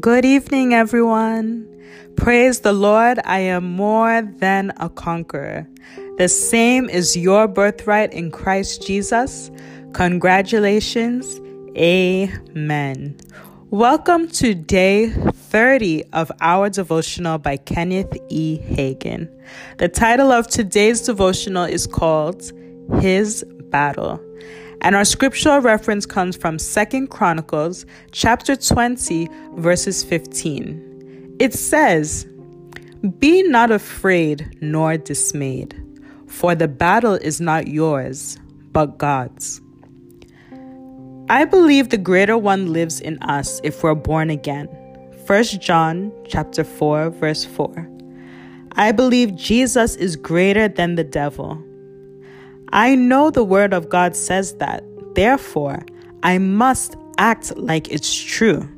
Good evening, everyone. Praise the Lord, I am more than a conqueror. The same is your birthright in Christ Jesus. Congratulations. Amen. Welcome to day 30 of our devotional by Kenneth E. Hagin. The title of today's devotional is called His Battle. And our scriptural reference comes from Second Chronicles chapter 20 verses 15. It says, "Be not afraid nor dismayed, for the battle is not yours, but God's." I believe the greater one lives in us if we're born again. 1 John chapter 4 verse 4. I believe Jesus is greater than the devil. I know the Word of God says that. Therefore, I must act like it's true.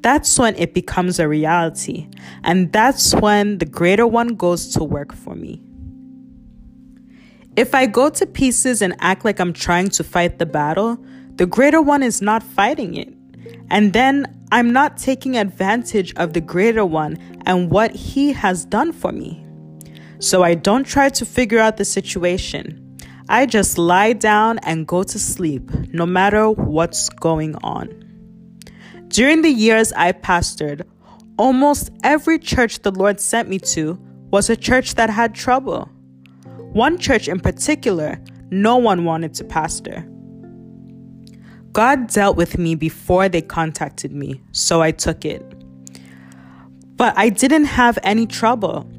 That's when it becomes a reality. And that's when the greater one goes to work for me. If I go to pieces and act like I'm trying to fight the battle, the greater one is not fighting it. And then I'm not taking advantage of the greater one and what he has done for me. So I don't try to figure out the situation. I just lie down and go to sleep, no matter what's going on. During the years I pastored, almost every church the Lord sent me to was a church that had trouble. One church in particular, no one wanted to pastor. God dealt with me before they contacted me, so I took it. But I didn't have any trouble.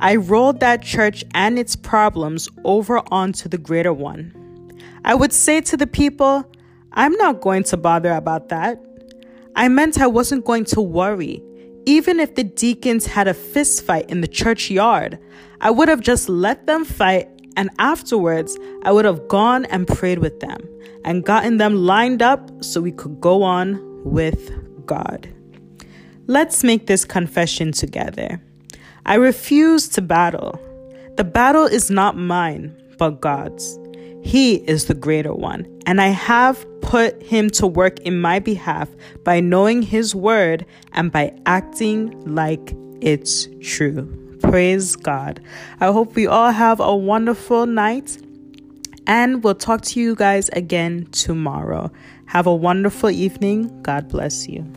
I rolled that church and its problems over onto the greater one. I would say to the people, I'm not going to bother about that. I meant I wasn't going to worry. Even if the deacons had a fist fight in the churchyard, I would have just let them fight, and afterwards, I would have gone and prayed with them and gotten them lined up so we could go on with God. Let's make this confession together. I refuse to battle. The battle is not mine, but God's. He is the greater one, and I have put him to work in my behalf by knowing his word and by acting like it's true. Praise God. I hope we all have a wonderful night, and we'll talk to you guys again tomorrow. Have a wonderful evening. God bless you.